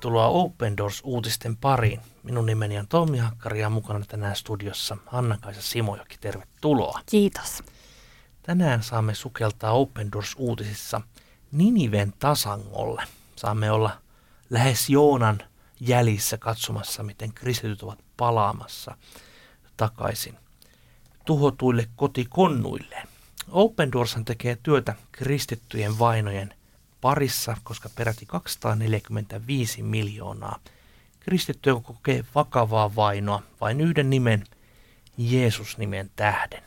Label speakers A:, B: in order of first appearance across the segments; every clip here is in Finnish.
A: tervetuloa Open Doors-uutisten pariin. Minun nimeni on Tommi Hakkari ja mukana tänään studiossa Hanna-Kaisa Simojoki. Tervetuloa.
B: Kiitos.
A: Tänään saamme sukeltaa Open Doors-uutisissa Niniven tasangolle. Saamme olla lähes Joonan jäljissä katsomassa, miten kristityt ovat palaamassa takaisin tuhotuille kotikonnuilleen. Open Doors tekee työtä kristittyjen vainojen parissa, koska peräti 245 miljoonaa kristittyä kokee vakavaa vainoa vain yhden nimen, Jeesus-nimen tähden.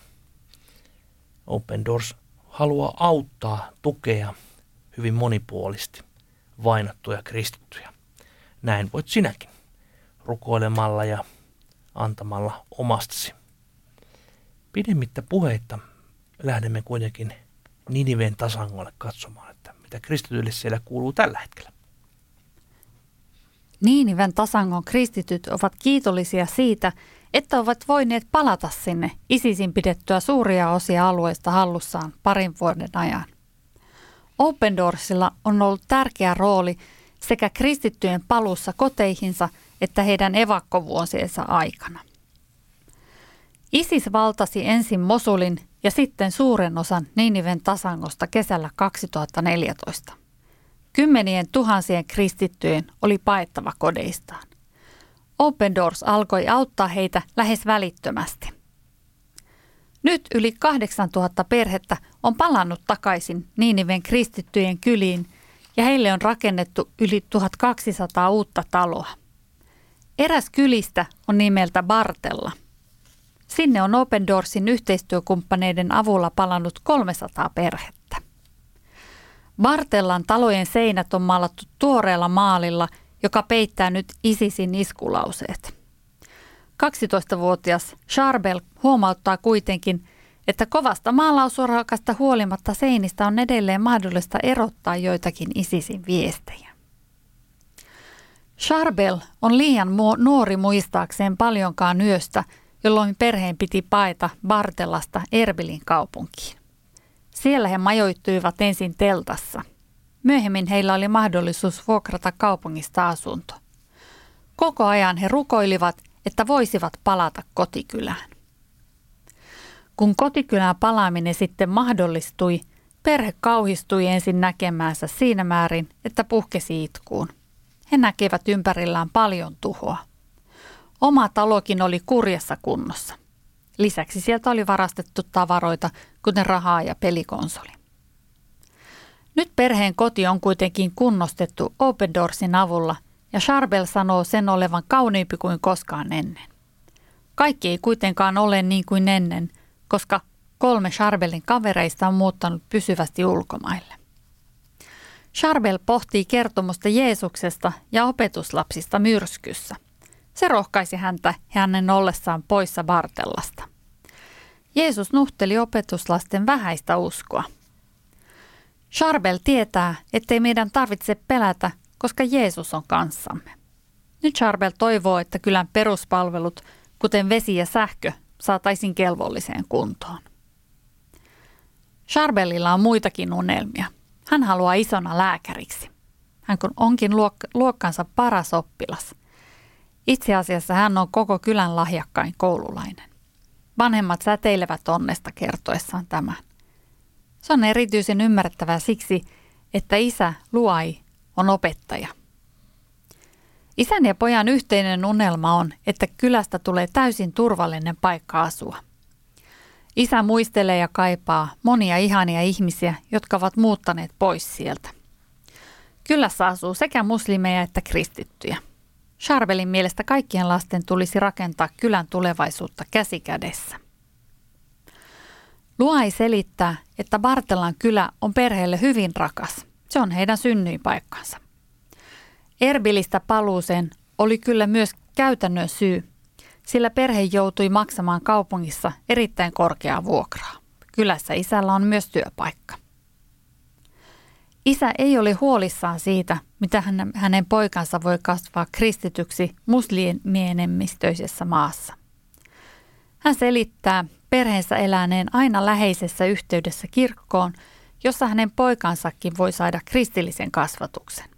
A: Open Doors haluaa auttaa, tukea hyvin monipuolisesti vainottuja kristittyjä. Näin voit sinäkin rukoilemalla ja antamalla omastasi. Pidemmittä puheitta lähdemme kuitenkin Niniven tasangolle katsomaan, että mitä kristityille siellä kuuluu tällä hetkellä.
B: Niiniven tasangon kristityt ovat kiitollisia siitä, että ovat voineet palata sinne ISISin pidettyä suuria osia alueesta hallussaan parin vuoden ajan. Open Doorsilla on ollut tärkeä rooli sekä kristittyjen palussa koteihinsa että heidän evakkovuosiensa aikana. ISIS valtasi ensin Mosulin ja sitten suuren osan Niniven tasangosta kesällä 2014. Kymmenien tuhansien kristittyjen oli paettava kodeistaan. Open Doors alkoi auttaa heitä lähes välittömästi. Nyt yli 8000 perhettä on palannut takaisin Niiniven kristittyjen kyliin ja heille on rakennettu yli 1200 uutta taloa. Eräs kylistä on nimeltä Bartella – Sinne on Open Doorsin yhteistyökumppaneiden avulla palannut 300 perhettä. Vartellan talojen seinät on maalattu tuoreella maalilla, joka peittää nyt ISISin iskulauseet. 12-vuotias Charbel huomauttaa kuitenkin, että kovasta maalausurakasta huolimatta seinistä on edelleen mahdollista erottaa joitakin ISISin viestejä. Charbel on liian nuori muistaakseen paljonkaan yöstä – jolloin perheen piti paeta Bartellasta Erbilin kaupunkiin. Siellä he majoittuivat ensin teltassa. Myöhemmin heillä oli mahdollisuus vuokrata kaupungista asunto. Koko ajan he rukoilivat, että voisivat palata kotikylään. Kun kotikylään palaaminen sitten mahdollistui, perhe kauhistui ensin näkemäänsä siinä määrin, että puhkesi itkuun. He näkevät ympärillään paljon tuhoa. Oma talokin oli kurjassa kunnossa. Lisäksi sieltä oli varastettu tavaroita, kuten rahaa ja pelikonsoli. Nyt perheen koti on kuitenkin kunnostettu Open Doorsin avulla ja Charbel sanoo sen olevan kauniimpi kuin koskaan ennen. Kaikki ei kuitenkaan ole niin kuin ennen, koska kolme Charbelin kavereista on muuttanut pysyvästi ulkomaille. Charbel pohtii kertomusta Jeesuksesta ja opetuslapsista myrskyssä. Se rohkaisi häntä hänen ollessaan poissa Bartellasta. Jeesus nuhteli opetuslasten vähäistä uskoa. Charbel tietää, ettei meidän tarvitse pelätä, koska Jeesus on kanssamme. Nyt Charbel toivoo, että kylän peruspalvelut, kuten vesi ja sähkö, saataisiin kelvolliseen kuntoon. Charbelilla on muitakin unelmia. Hän haluaa isona lääkäriksi. Hän onkin luok- luokkansa paras oppilas – itse asiassa hän on koko kylän lahjakkain koululainen. Vanhemmat säteilevät onnesta kertoessaan tämän. Se on erityisen ymmärrettävää siksi, että isä Luai on opettaja. Isän ja pojan yhteinen unelma on, että kylästä tulee täysin turvallinen paikka asua. Isä muistelee ja kaipaa monia ihania ihmisiä, jotka ovat muuttaneet pois sieltä. Kylässä asuu sekä muslimeja että kristittyjä. Charvelin mielestä kaikkien lasten tulisi rakentaa kylän tulevaisuutta käsikädessä. Luai selittää, että Bartelan kylä on perheelle hyvin rakas. Se on heidän synnyinpaikkansa. Erbilistä paluuseen oli kyllä myös käytännön syy, sillä perhe joutui maksamaan kaupungissa erittäin korkeaa vuokraa. Kylässä isällä on myös työpaikka. Isä ei ole huolissaan siitä, mitä hänen poikansa voi kasvaa kristityksi muslimienemmistöisessä maassa. Hän selittää perheensä eläneen aina läheisessä yhteydessä kirkkoon, jossa hänen poikansakin voi saada kristillisen kasvatuksen.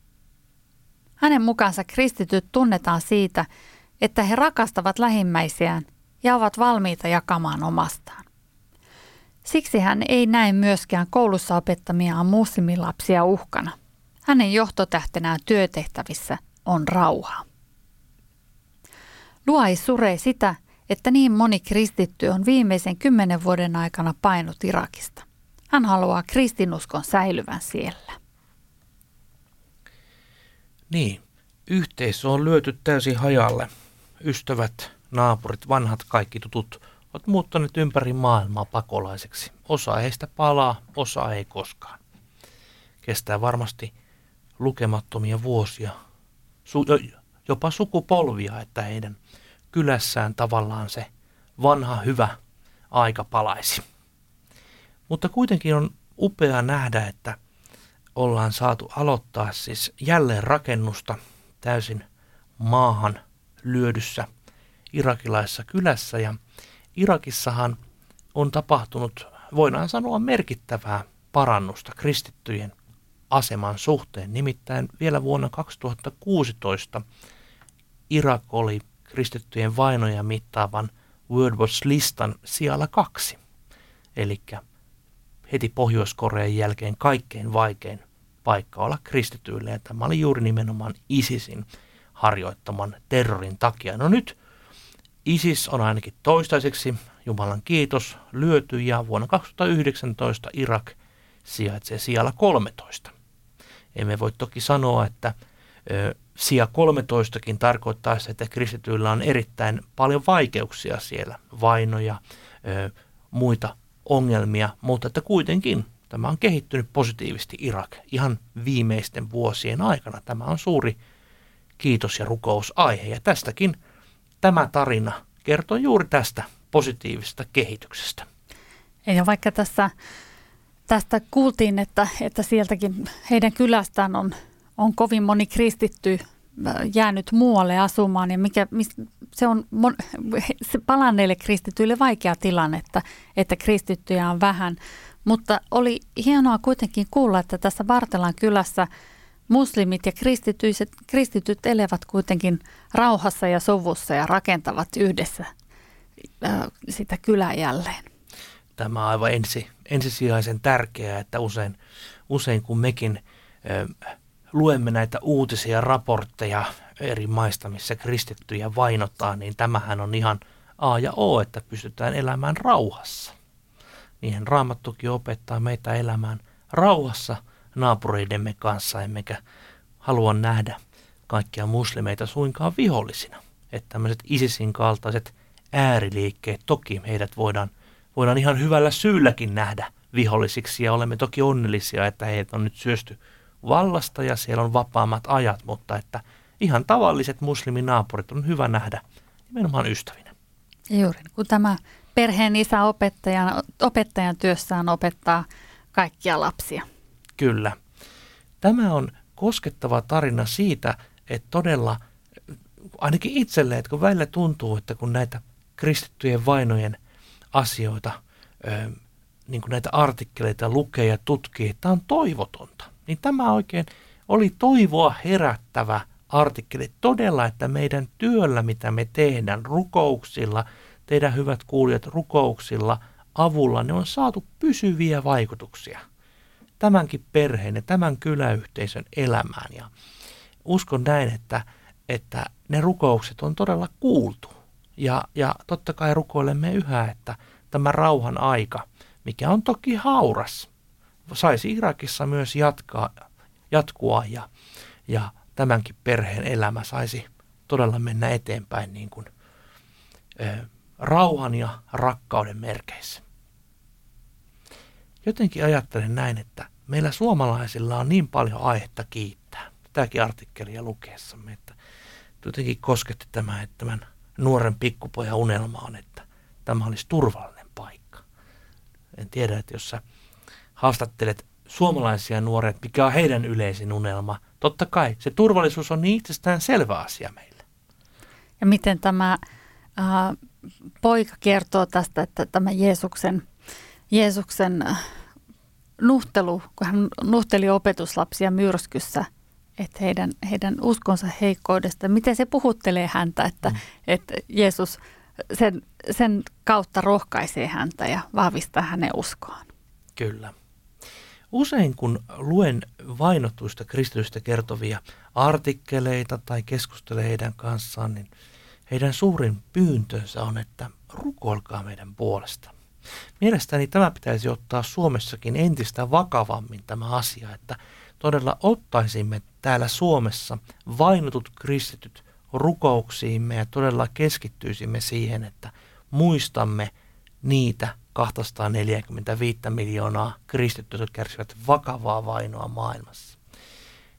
B: Hänen mukaansa kristityt tunnetaan siitä, että he rakastavat lähimmäisiään ja ovat valmiita jakamaan omastaan. Siksi hän ei näe myöskään koulussa opettamiaan muslimilapsia uhkana. Hänen johtotähtenään työtehtävissä on rauha. Luai suree sitä, että niin moni kristitty on viimeisen kymmenen vuoden aikana painut Irakista. Hän haluaa kristinuskon säilyvän siellä.
A: Niin, yhteisö on lyöty täysin hajalle. Ystävät, naapurit, vanhat kaikki tutut ovat muuttaneet ympäri maailmaa pakolaiseksi. Osa heistä palaa, osa ei koskaan. Kestää varmasti lukemattomia vuosia, su- jopa sukupolvia, että heidän kylässään tavallaan se vanha hyvä aika palaisi. Mutta kuitenkin on upea nähdä, että ollaan saatu aloittaa siis jälleen rakennusta täysin maahan lyödyssä irakilaisessa kylässä. Ja Irakissahan on tapahtunut, voidaan sanoa, merkittävää parannusta kristittyjen aseman suhteen. Nimittäin vielä vuonna 2016 Irak oli kristittyjen vainoja mittaavan World Watch-listan sijalla kaksi. Eli heti Pohjois-Korean jälkeen kaikkein vaikein paikka olla kristityille. Ja tämä oli juuri nimenomaan ISISin harjoittaman terrorin takia. No nyt ISIS on ainakin toistaiseksi, Jumalan kiitos, lyöty ja vuonna 2019 Irak sijaitsee sijalla 13. Emme voi toki sanoa, että ö, sija 13kin tarkoittaa se, että kristityillä on erittäin paljon vaikeuksia siellä, vainoja, ö, muita ongelmia, mutta että kuitenkin tämä on kehittynyt positiivisesti Irak ihan viimeisten vuosien aikana. Tämä on suuri kiitos- ja rukousaihe ja tästäkin tämä tarina kertoo juuri tästä positiivisesta kehityksestä.
B: Ja vaikka tässä, tästä kuultiin, että, että sieltäkin heidän kylästään on, on kovin moni kristitty äh, jäänyt muualle asumaan ja mikä, se on mon, se palanneille kristityille vaikea tilanne, että, että kristittyjä on vähän. Mutta oli hienoa kuitenkin kuulla, että tässä Bartelan kylässä muslimit ja kristityt, kristityt elävät kuitenkin rauhassa ja sovussa ja rakentavat yhdessä sitä kylää jälleen.
A: Tämä on aivan ensi, ensisijaisen tärkeää, että usein, usein kun mekin äh, luemme näitä uutisia, raportteja eri maista, missä kristittyjä vainotaan, niin tämähän on ihan A ja O, että pystytään elämään rauhassa. Niihin Raamattukin opettaa meitä elämään rauhassa naapureidemme kanssa, emmekä halua nähdä kaikkia muslimeita suinkaan vihollisina. Että tämmöiset ISISin kaltaiset ääriliikkeet, toki heidät voidaan, voidaan ihan hyvällä syylläkin nähdä vihollisiksi ja olemme toki onnellisia, että heidät on nyt syösty vallasta ja siellä on vapaammat ajat, mutta että ihan tavalliset musliminaapurit on hyvä nähdä nimenomaan ystävinä.
B: Juuri, kun tämä perheen isä opettajan, opettajan työssään opettaa kaikkia lapsia.
A: Kyllä. Tämä on koskettava tarina siitä, että todella ainakin itselle, että kun välillä tuntuu, että kun näitä kristittyjen vainojen asioita, niin kuin näitä artikkeleita lukee ja tutkii, että tämä on toivotonta, niin tämä oikein oli toivoa herättävä artikkeli. Todella, että meidän työllä, mitä me tehdään, rukouksilla, teidän hyvät kuulijat, rukouksilla, avulla, ne on saatu pysyviä vaikutuksia tämänkin perheen ja tämän kyläyhteisön elämään. Ja uskon näin, että, että ne rukoukset on todella kuultu. Ja, ja totta kai rukoilemme yhä, että tämä rauhan aika, mikä on toki hauras, saisi Irakissa myös jatkaa, jatkua ja, ja tämänkin perheen elämä saisi todella mennä eteenpäin niin kuin, ö, rauhan ja rakkauden merkeissä. Jotenkin ajattelen näin, että meillä suomalaisilla on niin paljon aihetta kiittää. Tämäkin artikkelia lukeessamme, että jotenkin kosketti tämä, että tämän nuoren pikkupojan unelma on, että tämä olisi turvallinen paikka. En tiedä, että jos sä haastattelet suomalaisia nuoria, mikä on heidän yleisin unelma, totta kai se turvallisuus on niin itsestään selvä asia meille.
B: Ja miten tämä äh, poika kertoo tästä, että tämä Jeesuksen, Jeesuksen äh, nuhtelu, kun hän nuhteli opetuslapsia myrskyssä että heidän, heidän uskonsa heikkoudesta, miten se puhuttelee häntä, että, mm. että Jeesus sen, sen kautta rohkaisee häntä ja vahvistaa hänen uskoaan.
A: Kyllä. Usein kun luen vainotuista kristitystä kertovia artikkeleita tai keskustelen heidän kanssaan, niin heidän suurin pyyntönsä on, että rukoilkaa meidän puolesta. Mielestäni tämä pitäisi ottaa Suomessakin entistä vakavammin tämä asia, että todella ottaisimme täällä Suomessa vainotut kristityt rukouksiimme ja todella keskittyisimme siihen, että muistamme niitä 245 miljoonaa kristittyä, jotka kärsivät vakavaa vainoa maailmassa.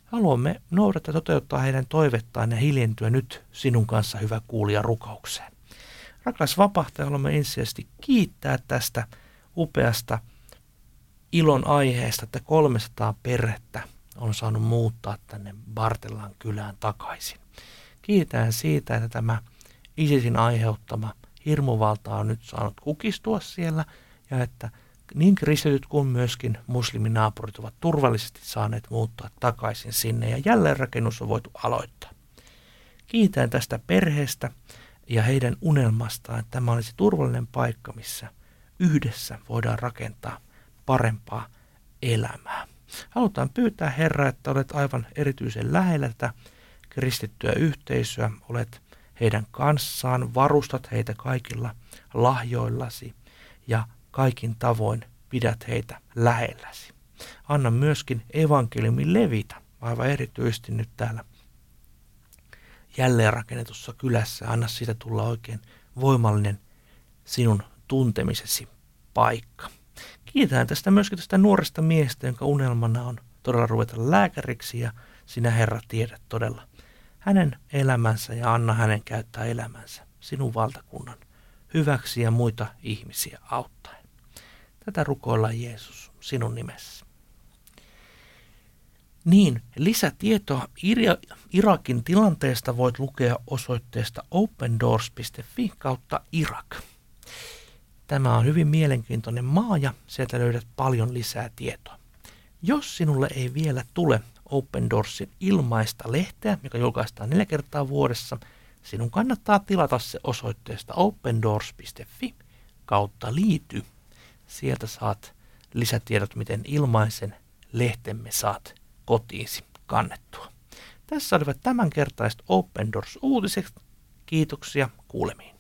A: Haluamme noudattaa toteuttaa heidän toivettaan ja hiljentyä nyt sinun kanssa hyvä kuulija rukoukseen. Rakas vapahtaja, haluamme ensisijaisesti kiittää tästä upeasta ilon aiheesta, että 300 perhettä on saanut muuttaa tänne Bartellan kylään takaisin. Kiitän siitä, että tämä ISISin aiheuttama hirmuvalta on nyt saanut kukistua siellä ja että niin kristityt kuin myöskin musliminaapurit ovat turvallisesti saaneet muuttaa takaisin sinne ja jälleenrakennus on voitu aloittaa. Kiitän tästä perheestä ja heidän unelmastaan, että tämä olisi turvallinen paikka, missä yhdessä voidaan rakentaa parempaa elämää. Halutaan pyytää Herra, että olet aivan erityisen lähellä tätä kristittyä yhteisöä, olet heidän kanssaan, varustat heitä kaikilla lahjoillasi ja kaikin tavoin pidät heitä lähelläsi. Anna myöskin evankeliumin levitä, aivan erityisesti nyt täällä jälleenrakennetussa kylässä. Anna siitä tulla oikein voimallinen sinun tuntemisesi paikka. Kiitän tästä myöskin tästä nuoresta miestä, jonka unelmana on todella ruveta lääkäriksi ja sinä Herra tiedät todella hänen elämänsä ja anna hänen käyttää elämänsä sinun valtakunnan hyväksi ja muita ihmisiä auttaen. Tätä rukoillaan Jeesus sinun nimessä. Niin, lisätietoa Irakin tilanteesta voit lukea osoitteesta opendoors.fi kautta Irak. Tämä on hyvin mielenkiintoinen maa ja sieltä löydät paljon lisää tietoa. Jos sinulle ei vielä tule Open Doorsin ilmaista lehteä, joka julkaistaan neljä kertaa vuodessa, sinun kannattaa tilata se osoitteesta opendoors.fi kautta liity. Sieltä saat lisätiedot, miten ilmaisen lehtemme saat kotiisi kannettua. Tässä olivat tämänkertaiset Open Doors uutiset. Kiitoksia kuulemiin.